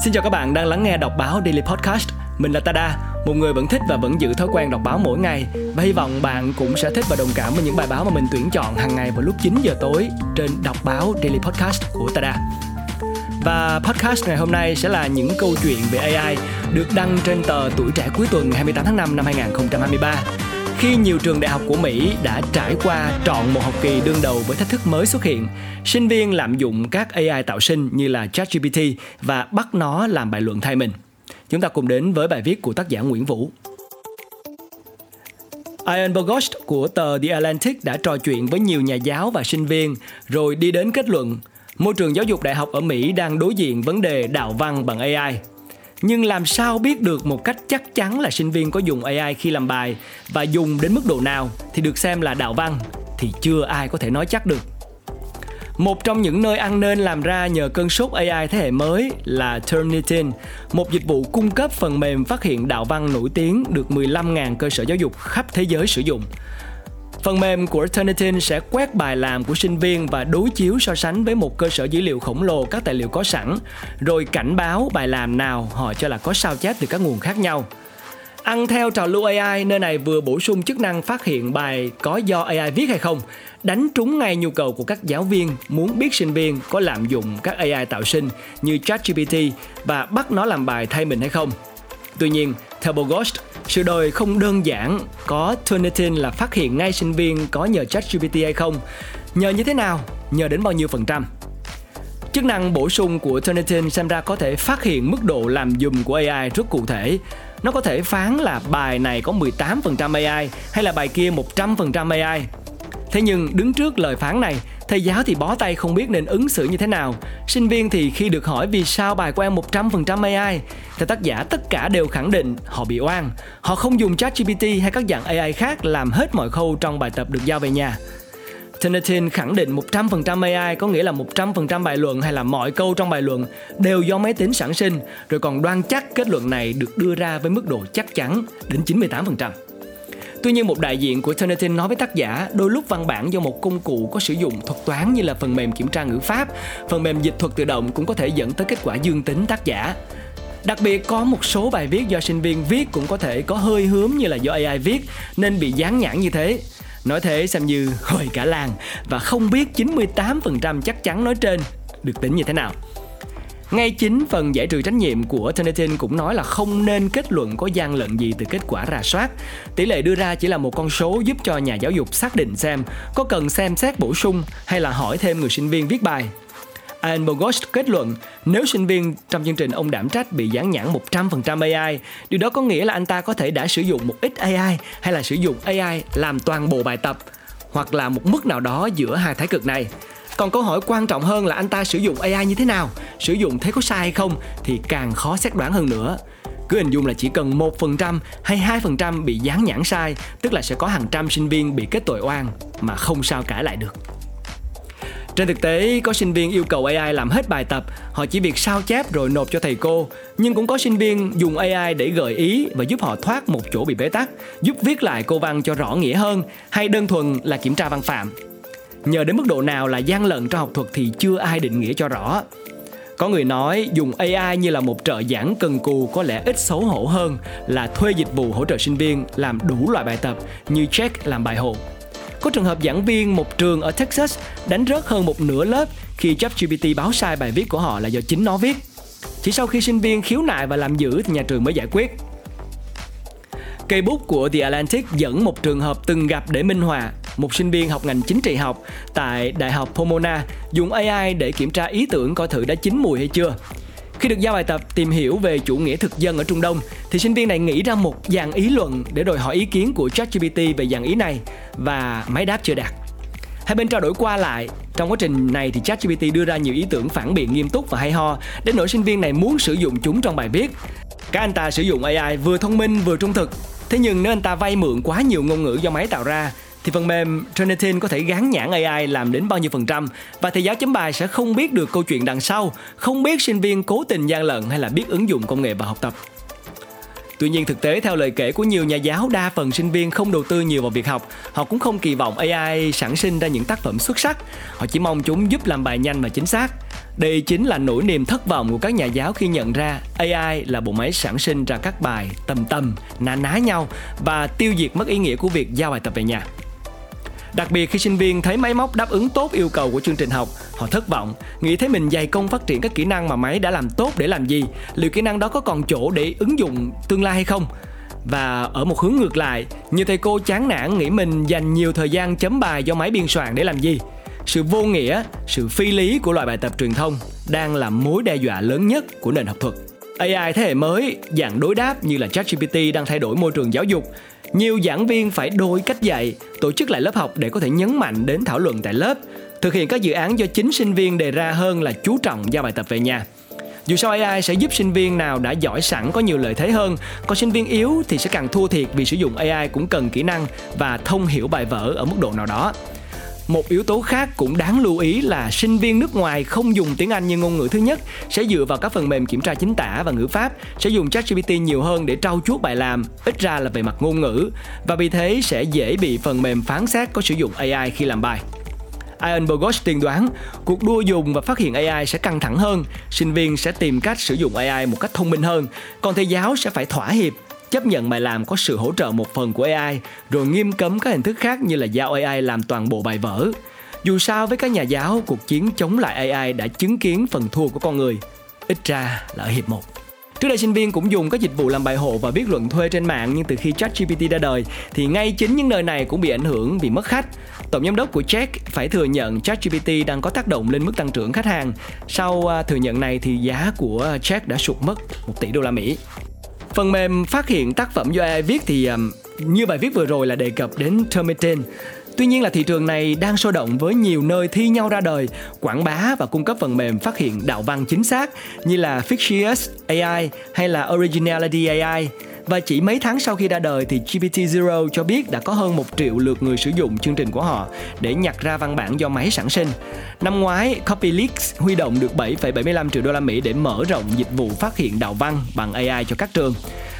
Xin chào các bạn đang lắng nghe đọc báo Daily Podcast. Mình là Tada, một người vẫn thích và vẫn giữ thói quen đọc báo mỗi ngày và hy vọng bạn cũng sẽ thích và đồng cảm với những bài báo mà mình tuyển chọn hàng ngày vào lúc 9 giờ tối trên đọc báo Daily Podcast của Tada. Và podcast ngày hôm nay sẽ là những câu chuyện về AI được đăng trên tờ Tuổi Trẻ cuối tuần ngày 28 tháng 5 năm 2023 khi nhiều trường đại học của Mỹ đã trải qua trọn một học kỳ đương đầu với thách thức mới xuất hiện, sinh viên lạm dụng các AI tạo sinh như là ChatGPT và bắt nó làm bài luận thay mình. Chúng ta cùng đến với bài viết của tác giả Nguyễn Vũ. Ian Bogost của tờ The Atlantic đã trò chuyện với nhiều nhà giáo và sinh viên rồi đi đến kết luận môi trường giáo dục đại học ở Mỹ đang đối diện vấn đề đạo văn bằng AI nhưng làm sao biết được một cách chắc chắn là sinh viên có dùng AI khi làm bài và dùng đến mức độ nào thì được xem là đạo văn thì chưa ai có thể nói chắc được. Một trong những nơi ăn nên làm ra nhờ cơn sốt AI thế hệ mới là Turnitin, một dịch vụ cung cấp phần mềm phát hiện đạo văn nổi tiếng được 15.000 cơ sở giáo dục khắp thế giới sử dụng. Phần mềm của Turnitin sẽ quét bài làm của sinh viên và đối chiếu so sánh với một cơ sở dữ liệu khổng lồ các tài liệu có sẵn, rồi cảnh báo bài làm nào họ cho là có sao chép từ các nguồn khác nhau. Ăn theo trào lưu AI, nơi này vừa bổ sung chức năng phát hiện bài có do AI viết hay không, đánh trúng ngay nhu cầu của các giáo viên muốn biết sinh viên có lạm dụng các AI tạo sinh như ChatGPT và bắt nó làm bài thay mình hay không. Tuy nhiên, theo Bogost, sự đời không đơn giản có Turnitin là phát hiện ngay sinh viên có nhờ ChatGPT hay không. Nhờ như thế nào? Nhờ đến bao nhiêu phần trăm? Chức năng bổ sung của Turnitin xem ra có thể phát hiện mức độ làm dùm của AI rất cụ thể. Nó có thể phán là bài này có 18% AI hay là bài kia 100% AI. Thế nhưng đứng trước lời phán này, thầy giáo thì bó tay không biết nên ứng xử như thế nào. Sinh viên thì khi được hỏi vì sao bài của em 100% AI, thì tác giả tất cả đều khẳng định họ bị oan. Họ không dùng ChatGPT hay các dạng AI khác làm hết mọi khâu trong bài tập được giao về nhà. Turnitin khẳng định 100% AI có nghĩa là 100% bài luận hay là mọi câu trong bài luận đều do máy tính sản sinh, rồi còn đoan chắc kết luận này được đưa ra với mức độ chắc chắn đến 98%. Tuy nhiên một đại diện của Turnitin nói với tác giả đôi lúc văn bản do một công cụ có sử dụng thuật toán như là phần mềm kiểm tra ngữ pháp, phần mềm dịch thuật tự động cũng có thể dẫn tới kết quả dương tính tác giả. Đặc biệt có một số bài viết do sinh viên viết cũng có thể có hơi hướng như là do AI viết nên bị dán nhãn như thế. Nói thế xem như hồi cả làng và không biết 98% chắc chắn nói trên được tính như thế nào. Ngay chính phần giải trừ trách nhiệm của Turnitin cũng nói là không nên kết luận có gian lận gì từ kết quả rà soát. Tỷ lệ đưa ra chỉ là một con số giúp cho nhà giáo dục xác định xem có cần xem xét bổ sung hay là hỏi thêm người sinh viên viết bài. Ian Bogost kết luận nếu sinh viên trong chương trình ông đảm trách bị dán nhãn 100% AI, điều đó có nghĩa là anh ta có thể đã sử dụng một ít AI hay là sử dụng AI làm toàn bộ bài tập hoặc là một mức nào đó giữa hai thái cực này. Còn câu hỏi quan trọng hơn là anh ta sử dụng AI như thế nào, sử dụng thế có sai hay không thì càng khó xét đoán hơn nữa. Cứ hình dung là chỉ cần 1% hay 2% bị dán nhãn sai, tức là sẽ có hàng trăm sinh viên bị kết tội oan mà không sao cãi lại được. Trên thực tế, có sinh viên yêu cầu AI làm hết bài tập, họ chỉ việc sao chép rồi nộp cho thầy cô. Nhưng cũng có sinh viên dùng AI để gợi ý và giúp họ thoát một chỗ bị bế tắc, giúp viết lại câu văn cho rõ nghĩa hơn, hay đơn thuần là kiểm tra văn phạm. Nhờ đến mức độ nào là gian lận trong học thuật thì chưa ai định nghĩa cho rõ. Có người nói dùng AI như là một trợ giảng cần cù có lẽ ít xấu hổ hơn là thuê dịch vụ hỗ trợ sinh viên làm đủ loại bài tập như check làm bài hộ. Có trường hợp giảng viên một trường ở Texas đánh rớt hơn một nửa lớp khi ChatGPT báo sai bài viết của họ là do chính nó viết. Chỉ sau khi sinh viên khiếu nại và làm giữ thì nhà trường mới giải quyết. Cây bút của The Atlantic dẫn một trường hợp từng gặp để minh họa một sinh viên học ngành chính trị học tại Đại học Pomona dùng AI để kiểm tra ý tưởng coi thử đã chín mùi hay chưa. Khi được giao bài tập tìm hiểu về chủ nghĩa thực dân ở Trung Đông, thì sinh viên này nghĩ ra một dàn ý luận để đòi hỏi ý kiến của ChatGPT về dàn ý này và máy đáp chưa đạt. Hai bên trao đổi qua lại. Trong quá trình này thì ChatGPT đưa ra nhiều ý tưởng phản biện nghiêm túc và hay ho đến nỗi sinh viên này muốn sử dụng chúng trong bài viết. Các anh ta sử dụng AI vừa thông minh vừa trung thực. Thế nhưng nếu anh ta vay mượn quá nhiều ngôn ngữ do máy tạo ra thì phần mềm Trinitin có thể gắn nhãn AI làm đến bao nhiêu phần trăm và thầy giáo chấm bài sẽ không biết được câu chuyện đằng sau, không biết sinh viên cố tình gian lận hay là biết ứng dụng công nghệ vào học tập. Tuy nhiên thực tế theo lời kể của nhiều nhà giáo, đa phần sinh viên không đầu tư nhiều vào việc học. Họ cũng không kỳ vọng AI sản sinh ra những tác phẩm xuất sắc. Họ chỉ mong chúng giúp làm bài nhanh và chính xác. Đây chính là nỗi niềm thất vọng của các nhà giáo khi nhận ra AI là bộ máy sản sinh ra các bài tầm tầm, ná ná nhau và tiêu diệt mất ý nghĩa của việc giao bài tập về nhà. Đặc biệt khi sinh viên thấy máy móc đáp ứng tốt yêu cầu của chương trình học, họ thất vọng, nghĩ thấy mình dày công phát triển các kỹ năng mà máy đã làm tốt để làm gì, liệu kỹ năng đó có còn chỗ để ứng dụng tương lai hay không? Và ở một hướng ngược lại, nhiều thầy cô chán nản nghĩ mình dành nhiều thời gian chấm bài do máy biên soạn để làm gì? Sự vô nghĩa, sự phi lý của loại bài tập truyền thông đang là mối đe dọa lớn nhất của nền học thuật. AI thế hệ mới, dạng đối đáp như là ChatGPT đang thay đổi môi trường giáo dục. Nhiều giảng viên phải đổi cách dạy, tổ chức lại lớp học để có thể nhấn mạnh đến thảo luận tại lớp, thực hiện các dự án do chính sinh viên đề ra hơn là chú trọng giao bài tập về nhà. Dù sao AI sẽ giúp sinh viên nào đã giỏi sẵn có nhiều lợi thế hơn, còn sinh viên yếu thì sẽ càng thua thiệt vì sử dụng AI cũng cần kỹ năng và thông hiểu bài vở ở mức độ nào đó. Một yếu tố khác cũng đáng lưu ý là sinh viên nước ngoài không dùng tiếng Anh như ngôn ngữ thứ nhất sẽ dựa vào các phần mềm kiểm tra chính tả và ngữ pháp, sẽ dùng ChatGPT nhiều hơn để trau chuốt bài làm, ít ra là về mặt ngôn ngữ và vì thế sẽ dễ bị phần mềm phán xét có sử dụng AI khi làm bài. Ian Bogost tiên đoán cuộc đua dùng và phát hiện AI sẽ căng thẳng hơn, sinh viên sẽ tìm cách sử dụng AI một cách thông minh hơn, còn thầy giáo sẽ phải thỏa hiệp chấp nhận bài làm có sự hỗ trợ một phần của AI, rồi nghiêm cấm các hình thức khác như là giao AI làm toàn bộ bài vở. Dù sao với các nhà giáo, cuộc chiến chống lại AI đã chứng kiến phần thua của con người, ít ra là ở hiệp 1. Trước đây sinh viên cũng dùng các dịch vụ làm bài hộ và viết luận thuê trên mạng nhưng từ khi ChatGPT ra đời thì ngay chính những nơi này cũng bị ảnh hưởng vì mất khách. Tổng giám đốc của Check phải thừa nhận ChatGPT đang có tác động lên mức tăng trưởng khách hàng. Sau à, thừa nhận này thì giá của Check đã sụt mất 1 tỷ đô la Mỹ. Phần mềm phát hiện tác phẩm do AI viết thì um, như bài viết vừa rồi là đề cập đến Termitin. Tuy nhiên là thị trường này đang sôi động với nhiều nơi thi nhau ra đời, quảng bá và cung cấp phần mềm phát hiện đạo văn chính xác như là Fictitious AI hay là Originality AI. Và chỉ mấy tháng sau khi ra đời thì GPT-0 cho biết đã có hơn 1 triệu lượt người sử dụng chương trình của họ để nhặt ra văn bản do máy sản sinh. Năm ngoái, Copyleaks huy động được 7,75 triệu đô la Mỹ để mở rộng dịch vụ phát hiện đạo văn bằng AI cho các trường.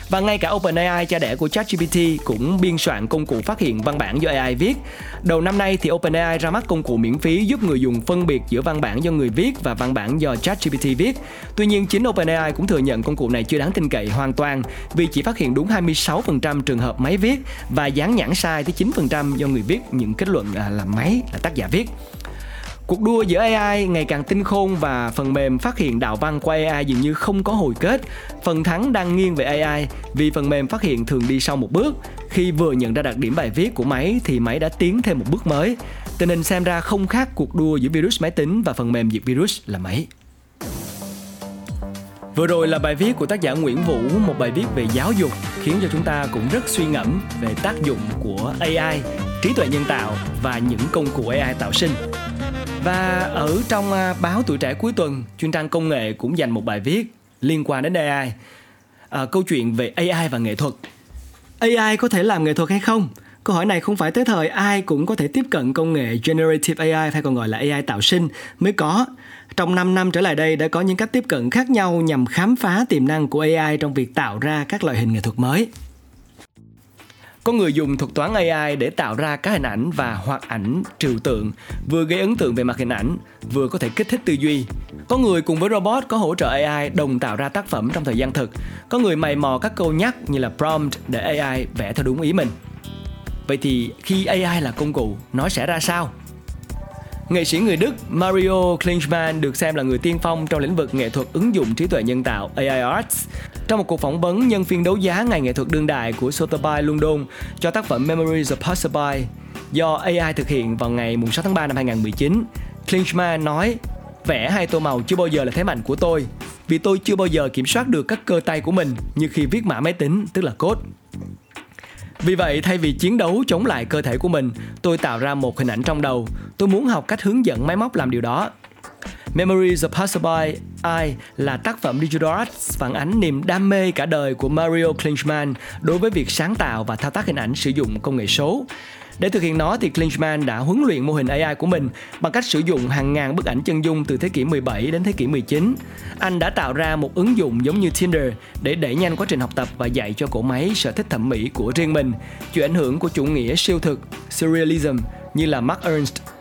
Và ngay cả OpenAI, cha đẻ của ChatGPT, cũng biên soạn công cụ phát hiện văn bản do AI viết. Đầu năm nay thì OpenAI ra mắt công cụ miễn phí giúp người dùng phân biệt giữa văn bản do người viết và văn bản do ChatGPT viết. Tuy nhiên, chính OpenAI cũng thừa nhận công cụ này chưa đáng tin cậy hoàn toàn vì chỉ phát hiện đúng 26% trường hợp máy viết và dán nhãn sai tới 9% do người viết những kết luận à, là máy là tác giả viết. Cuộc đua giữa AI ngày càng tinh khôn và phần mềm phát hiện đạo văn qua AI dường như không có hồi kết. Phần thắng đang nghiêng về AI vì phần mềm phát hiện thường đi sau một bước. Khi vừa nhận ra đặc điểm bài viết của máy thì máy đã tiến thêm một bước mới. Tình hình xem ra không khác cuộc đua giữa virus máy tính và phần mềm diệt virus là máy. Vừa rồi là bài viết của tác giả Nguyễn Vũ, một bài viết về giáo dục khiến cho chúng ta cũng rất suy ngẫm về tác dụng của AI, trí tuệ nhân tạo và những công cụ AI tạo sinh. Và ở trong à, báo Tuổi Trẻ cuối tuần, chuyên trang công nghệ cũng dành một bài viết liên quan đến AI. À, câu chuyện về AI và nghệ thuật. AI có thể làm nghệ thuật hay không? Câu hỏi này không phải tới thời ai cũng có thể tiếp cận công nghệ Generative AI hay còn gọi là AI tạo sinh mới có. Trong 5 năm trở lại đây đã có những cách tiếp cận khác nhau nhằm khám phá tiềm năng của AI trong việc tạo ra các loại hình nghệ thuật mới. Có người dùng thuật toán AI để tạo ra các hình ảnh và hoạt ảnh trừu tượng, vừa gây ấn tượng về mặt hình ảnh, vừa có thể kích thích tư duy. Có người cùng với robot có hỗ trợ AI đồng tạo ra tác phẩm trong thời gian thực. Có người mày mò các câu nhắc như là prompt để AI vẽ theo đúng ý mình. Vậy thì khi AI là công cụ, nó sẽ ra sao? Nghệ sĩ người Đức Mario Klinsmann được xem là người tiên phong trong lĩnh vực nghệ thuật ứng dụng trí tuệ nhân tạo AI Arts. Trong một cuộc phỏng vấn nhân phiên đấu giá Ngày nghệ thuật đương đại của Sotheby London cho tác phẩm Memories of Passerby do AI thực hiện vào ngày 6 tháng 3 năm 2019, Klinsmann nói Vẽ hai tô màu chưa bao giờ là thế mạnh của tôi vì tôi chưa bao giờ kiểm soát được các cơ tay của mình như khi viết mã máy tính, tức là code. Vì vậy, thay vì chiến đấu chống lại cơ thể của mình, tôi tạo ra một hình ảnh trong đầu. Tôi muốn học cách hướng dẫn máy móc làm điều đó. Memories of Passerby I là tác phẩm digital arts phản ánh niềm đam mê cả đời của Mario Klinchman đối với việc sáng tạo và thao tác hình ảnh sử dụng công nghệ số. Để thực hiện nó thì Klinchman đã huấn luyện mô hình AI của mình bằng cách sử dụng hàng ngàn bức ảnh chân dung từ thế kỷ 17 đến thế kỷ 19. Anh đã tạo ra một ứng dụng giống như Tinder để đẩy nhanh quá trình học tập và dạy cho cỗ máy sở thích thẩm mỹ của riêng mình, chịu ảnh hưởng của chủ nghĩa siêu thực, surrealism như là Mark Ernst.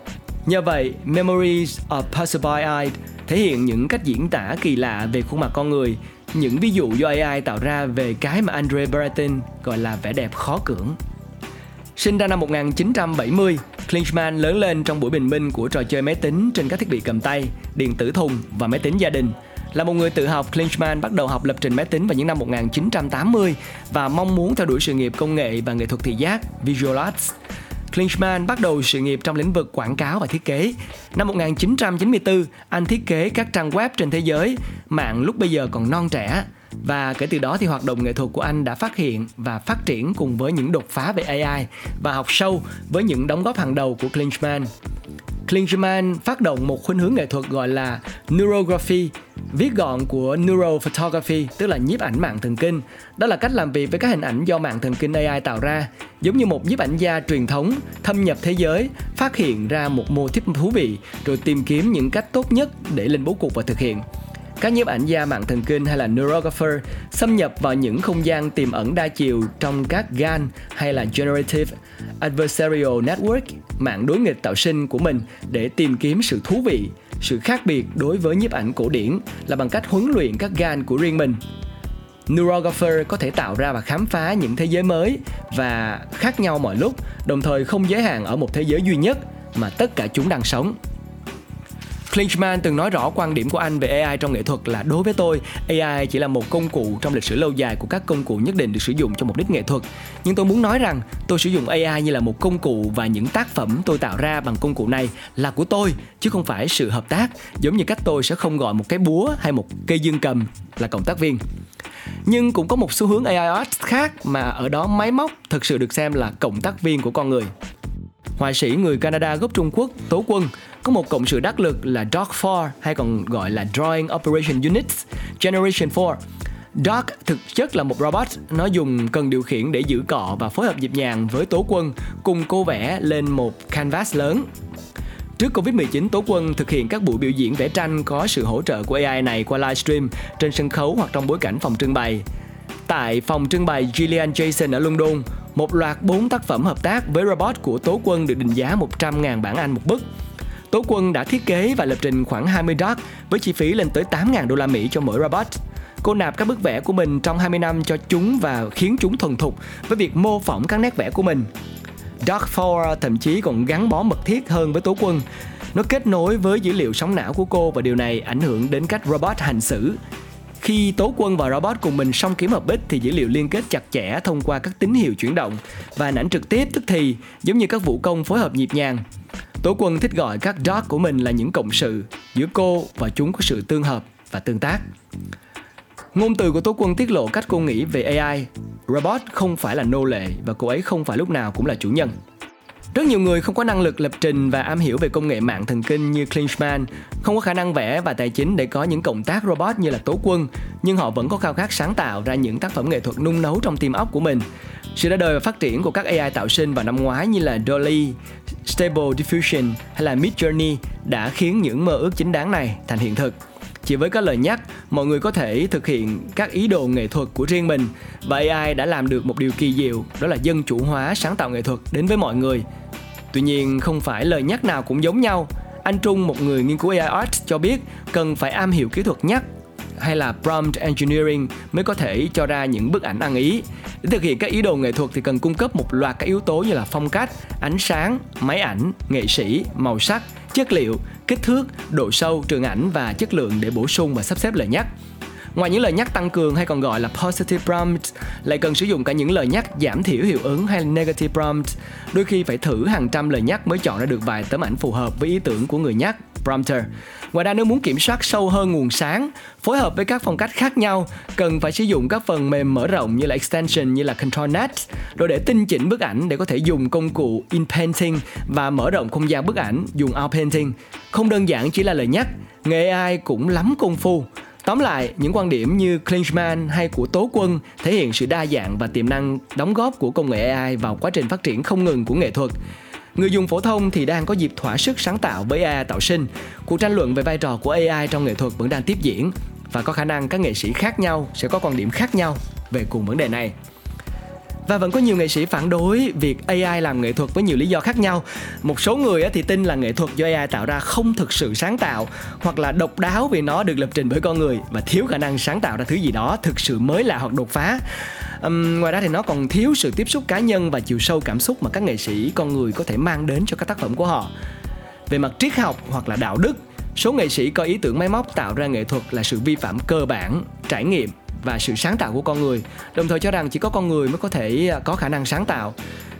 Nhờ vậy, Memories of Passerby Eye thể hiện những cách diễn tả kỳ lạ về khuôn mặt con người, những ví dụ do AI tạo ra về cái mà Andre Brereton gọi là vẻ đẹp khó cưỡng. Sinh ra năm 1970, Klinsmann lớn lên trong buổi bình minh của trò chơi máy tính trên các thiết bị cầm tay, điện tử thùng và máy tính gia đình. Là một người tự học, Klinsmann bắt đầu học lập trình máy tính vào những năm 1980 và mong muốn theo đuổi sự nghiệp công nghệ và nghệ thuật thị giác, visual arts. Klinsmann bắt đầu sự nghiệp trong lĩnh vực quảng cáo và thiết kế. Năm 1994, anh thiết kế các trang web trên thế giới, mạng lúc bây giờ còn non trẻ. Và kể từ đó thì hoạt động nghệ thuật của anh đã phát hiện và phát triển cùng với những đột phá về AI và học sâu với những đóng góp hàng đầu của Klinsmann. Klinsmann phát động một khuynh hướng nghệ thuật gọi là Neurography, viết gọn của neural photography tức là nhiếp ảnh mạng thần kinh. Đó là cách làm việc với các hình ảnh do mạng thần kinh AI tạo ra, giống như một nhiếp ảnh gia truyền thống thâm nhập thế giới, phát hiện ra một mô típ thú vị, rồi tìm kiếm những cách tốt nhất để lên bố cục và thực hiện các nhiếp ảnh gia mạng thần kinh hay là neurographer xâm nhập vào những không gian tiềm ẩn đa chiều trong các GAN hay là Generative Adversarial Network, mạng đối nghịch tạo sinh của mình để tìm kiếm sự thú vị, sự khác biệt đối với nhiếp ảnh cổ điển là bằng cách huấn luyện các GAN của riêng mình. Neurographer có thể tạo ra và khám phá những thế giới mới và khác nhau mọi lúc, đồng thời không giới hạn ở một thế giới duy nhất mà tất cả chúng đang sống. Clinchman từng nói rõ quan điểm của anh về AI trong nghệ thuật là đối với tôi, AI chỉ là một công cụ trong lịch sử lâu dài của các công cụ nhất định được sử dụng cho mục đích nghệ thuật. Nhưng tôi muốn nói rằng tôi sử dụng AI như là một công cụ và những tác phẩm tôi tạo ra bằng công cụ này là của tôi chứ không phải sự hợp tác, giống như cách tôi sẽ không gọi một cái búa hay một cây dương cầm là cộng tác viên. Nhưng cũng có một xu hướng AI art khác mà ở đó máy móc thực sự được xem là cộng tác viên của con người. Họa sĩ người Canada gốc Trung Quốc Tố Quân có một cộng sự đắc lực là Doc 4 hay còn gọi là Drawing Operation Units Generation 4. Dark thực chất là một robot, nó dùng cần điều khiển để giữ cọ và phối hợp nhịp nhàng với Tố Quân cùng cô vẽ lên một canvas lớn. Trước Covid-19, Tố Quân thực hiện các buổi biểu diễn vẽ tranh có sự hỗ trợ của AI này qua livestream trên sân khấu hoặc trong bối cảnh phòng trưng bày. Tại phòng trưng bày Gillian Jason ở London, một loạt 4 tác phẩm hợp tác với robot của Tố Quân được định giá 100.000 bảng Anh một bức. Tố Quân đã thiết kế và lập trình khoảng 20 doc với chi phí lên tới 8.000 đô la Mỹ cho mỗi robot. Cô nạp các bức vẽ của mình trong 20 năm cho chúng và khiến chúng thuần thục với việc mô phỏng các nét vẽ của mình. Dark Four thậm chí còn gắn bó mật thiết hơn với Tố Quân. Nó kết nối với dữ liệu sóng não của cô và điều này ảnh hưởng đến cách robot hành xử. Khi Tố Quân và robot cùng mình song kiếm hợp bích thì dữ liệu liên kết chặt chẽ thông qua các tín hiệu chuyển động và ảnh trực tiếp, tức thì giống như các vũ công phối hợp nhịp nhàng. Tố Quân thích gọi các dog của mình là những cộng sự giữa cô và chúng có sự tương hợp và tương tác. Ngôn từ của Tố Quân tiết lộ cách cô nghĩ về AI. Robot không phải là nô lệ và cô ấy không phải lúc nào cũng là chủ nhân. Rất nhiều người không có năng lực lập trình và am hiểu về công nghệ mạng thần kinh như Clinchman, không có khả năng vẽ và tài chính để có những cộng tác robot như là Tố Quân, nhưng họ vẫn có khao khát sáng tạo ra những tác phẩm nghệ thuật nung nấu trong tim óc của mình. Sự ra đời và phát triển của các AI tạo sinh vào năm ngoái như là Dolly, Stable Diffusion hay là Midjourney đã khiến những mơ ước chính đáng này thành hiện thực. Chỉ với các lời nhắc, mọi người có thể thực hiện các ý đồ nghệ thuật của riêng mình và AI đã làm được một điều kỳ diệu, đó là dân chủ hóa sáng tạo nghệ thuật đến với mọi người. Tuy nhiên, không phải lời nhắc nào cũng giống nhau. Anh Trung, một người nghiên cứu AI art cho biết cần phải am hiểu kỹ thuật nhắc hay là prompt engineering mới có thể cho ra những bức ảnh ăn ý. Để thực hiện các ý đồ nghệ thuật thì cần cung cấp một loạt các yếu tố như là phong cách, ánh sáng, máy ảnh, nghệ sĩ, màu sắc, chất liệu, kích thước, độ sâu, trường ảnh và chất lượng để bổ sung và sắp xếp lời nhắc. Ngoài những lời nhắc tăng cường hay còn gọi là positive prompt, lại cần sử dụng cả những lời nhắc giảm thiểu hiệu ứng hay negative prompt. Đôi khi phải thử hàng trăm lời nhắc mới chọn ra được vài tấm ảnh phù hợp với ý tưởng của người nhắc. prompter. Ngoài ra nếu muốn kiểm soát sâu hơn nguồn sáng, phối hợp với các phong cách khác nhau, cần phải sử dụng các phần mềm mở rộng như là extension như là ControlNet, rồi để tinh chỉnh bức ảnh để có thể dùng công cụ inpainting và mở rộng không gian bức ảnh dùng outpainting. Không đơn giản chỉ là lời nhắc, nghề AI cũng lắm công phu. Tóm lại, những quan điểm như Klinsmann hay của Tố Quân thể hiện sự đa dạng và tiềm năng đóng góp của công nghệ AI vào quá trình phát triển không ngừng của nghệ thuật. Người dùng phổ thông thì đang có dịp thỏa sức sáng tạo với AI tạo sinh. Cuộc tranh luận về vai trò của AI trong nghệ thuật vẫn đang tiếp diễn và có khả năng các nghệ sĩ khác nhau sẽ có quan điểm khác nhau về cùng vấn đề này. Và vẫn có nhiều nghệ sĩ phản đối việc AI làm nghệ thuật với nhiều lý do khác nhau. Một số người thì tin là nghệ thuật do AI tạo ra không thực sự sáng tạo hoặc là độc đáo vì nó được lập trình bởi con người và thiếu khả năng sáng tạo ra thứ gì đó thực sự mới lạ hoặc đột phá. Um, ngoài ra thì nó còn thiếu sự tiếp xúc cá nhân và chiều sâu cảm xúc mà các nghệ sĩ con người có thể mang đến cho các tác phẩm của họ. Về mặt triết học hoặc là đạo đức, số nghệ sĩ có ý tưởng máy móc tạo ra nghệ thuật là sự vi phạm cơ bản, trải nghiệm và sự sáng tạo của con người, đồng thời cho rằng chỉ có con người mới có thể à, có khả năng sáng tạo.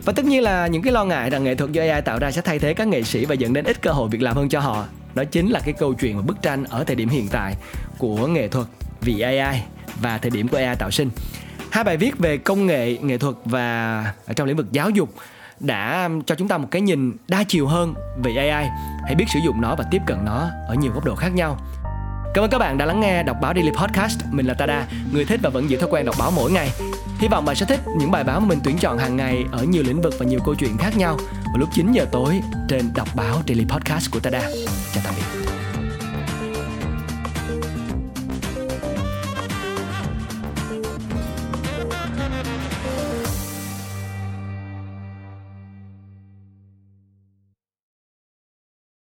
Và tất nhiên là những cái lo ngại rằng nghệ thuật do AI tạo ra sẽ thay thế các nghệ sĩ và dẫn đến ít cơ hội việc làm hơn cho họ, đó chính là cái câu chuyện và bức tranh ở thời điểm hiện tại của nghệ thuật vì AI và thời điểm của AI tạo sinh. Hai bài viết về công nghệ nghệ thuật và trong lĩnh vực giáo dục đã cho chúng ta một cái nhìn đa chiều hơn về AI hãy biết sử dụng nó và tiếp cận nó ở nhiều góc độ khác nhau. Cảm ơn các bạn đã lắng nghe đọc báo Daily Podcast. Mình là Tada, người thích và vẫn giữ thói quen đọc báo mỗi ngày. Hy vọng bạn sẽ thích những bài báo mà mình tuyển chọn hàng ngày ở nhiều lĩnh vực và nhiều câu chuyện khác nhau vào lúc 9 giờ tối trên đọc báo Daily Podcast của Tada. Chào tạm biệt.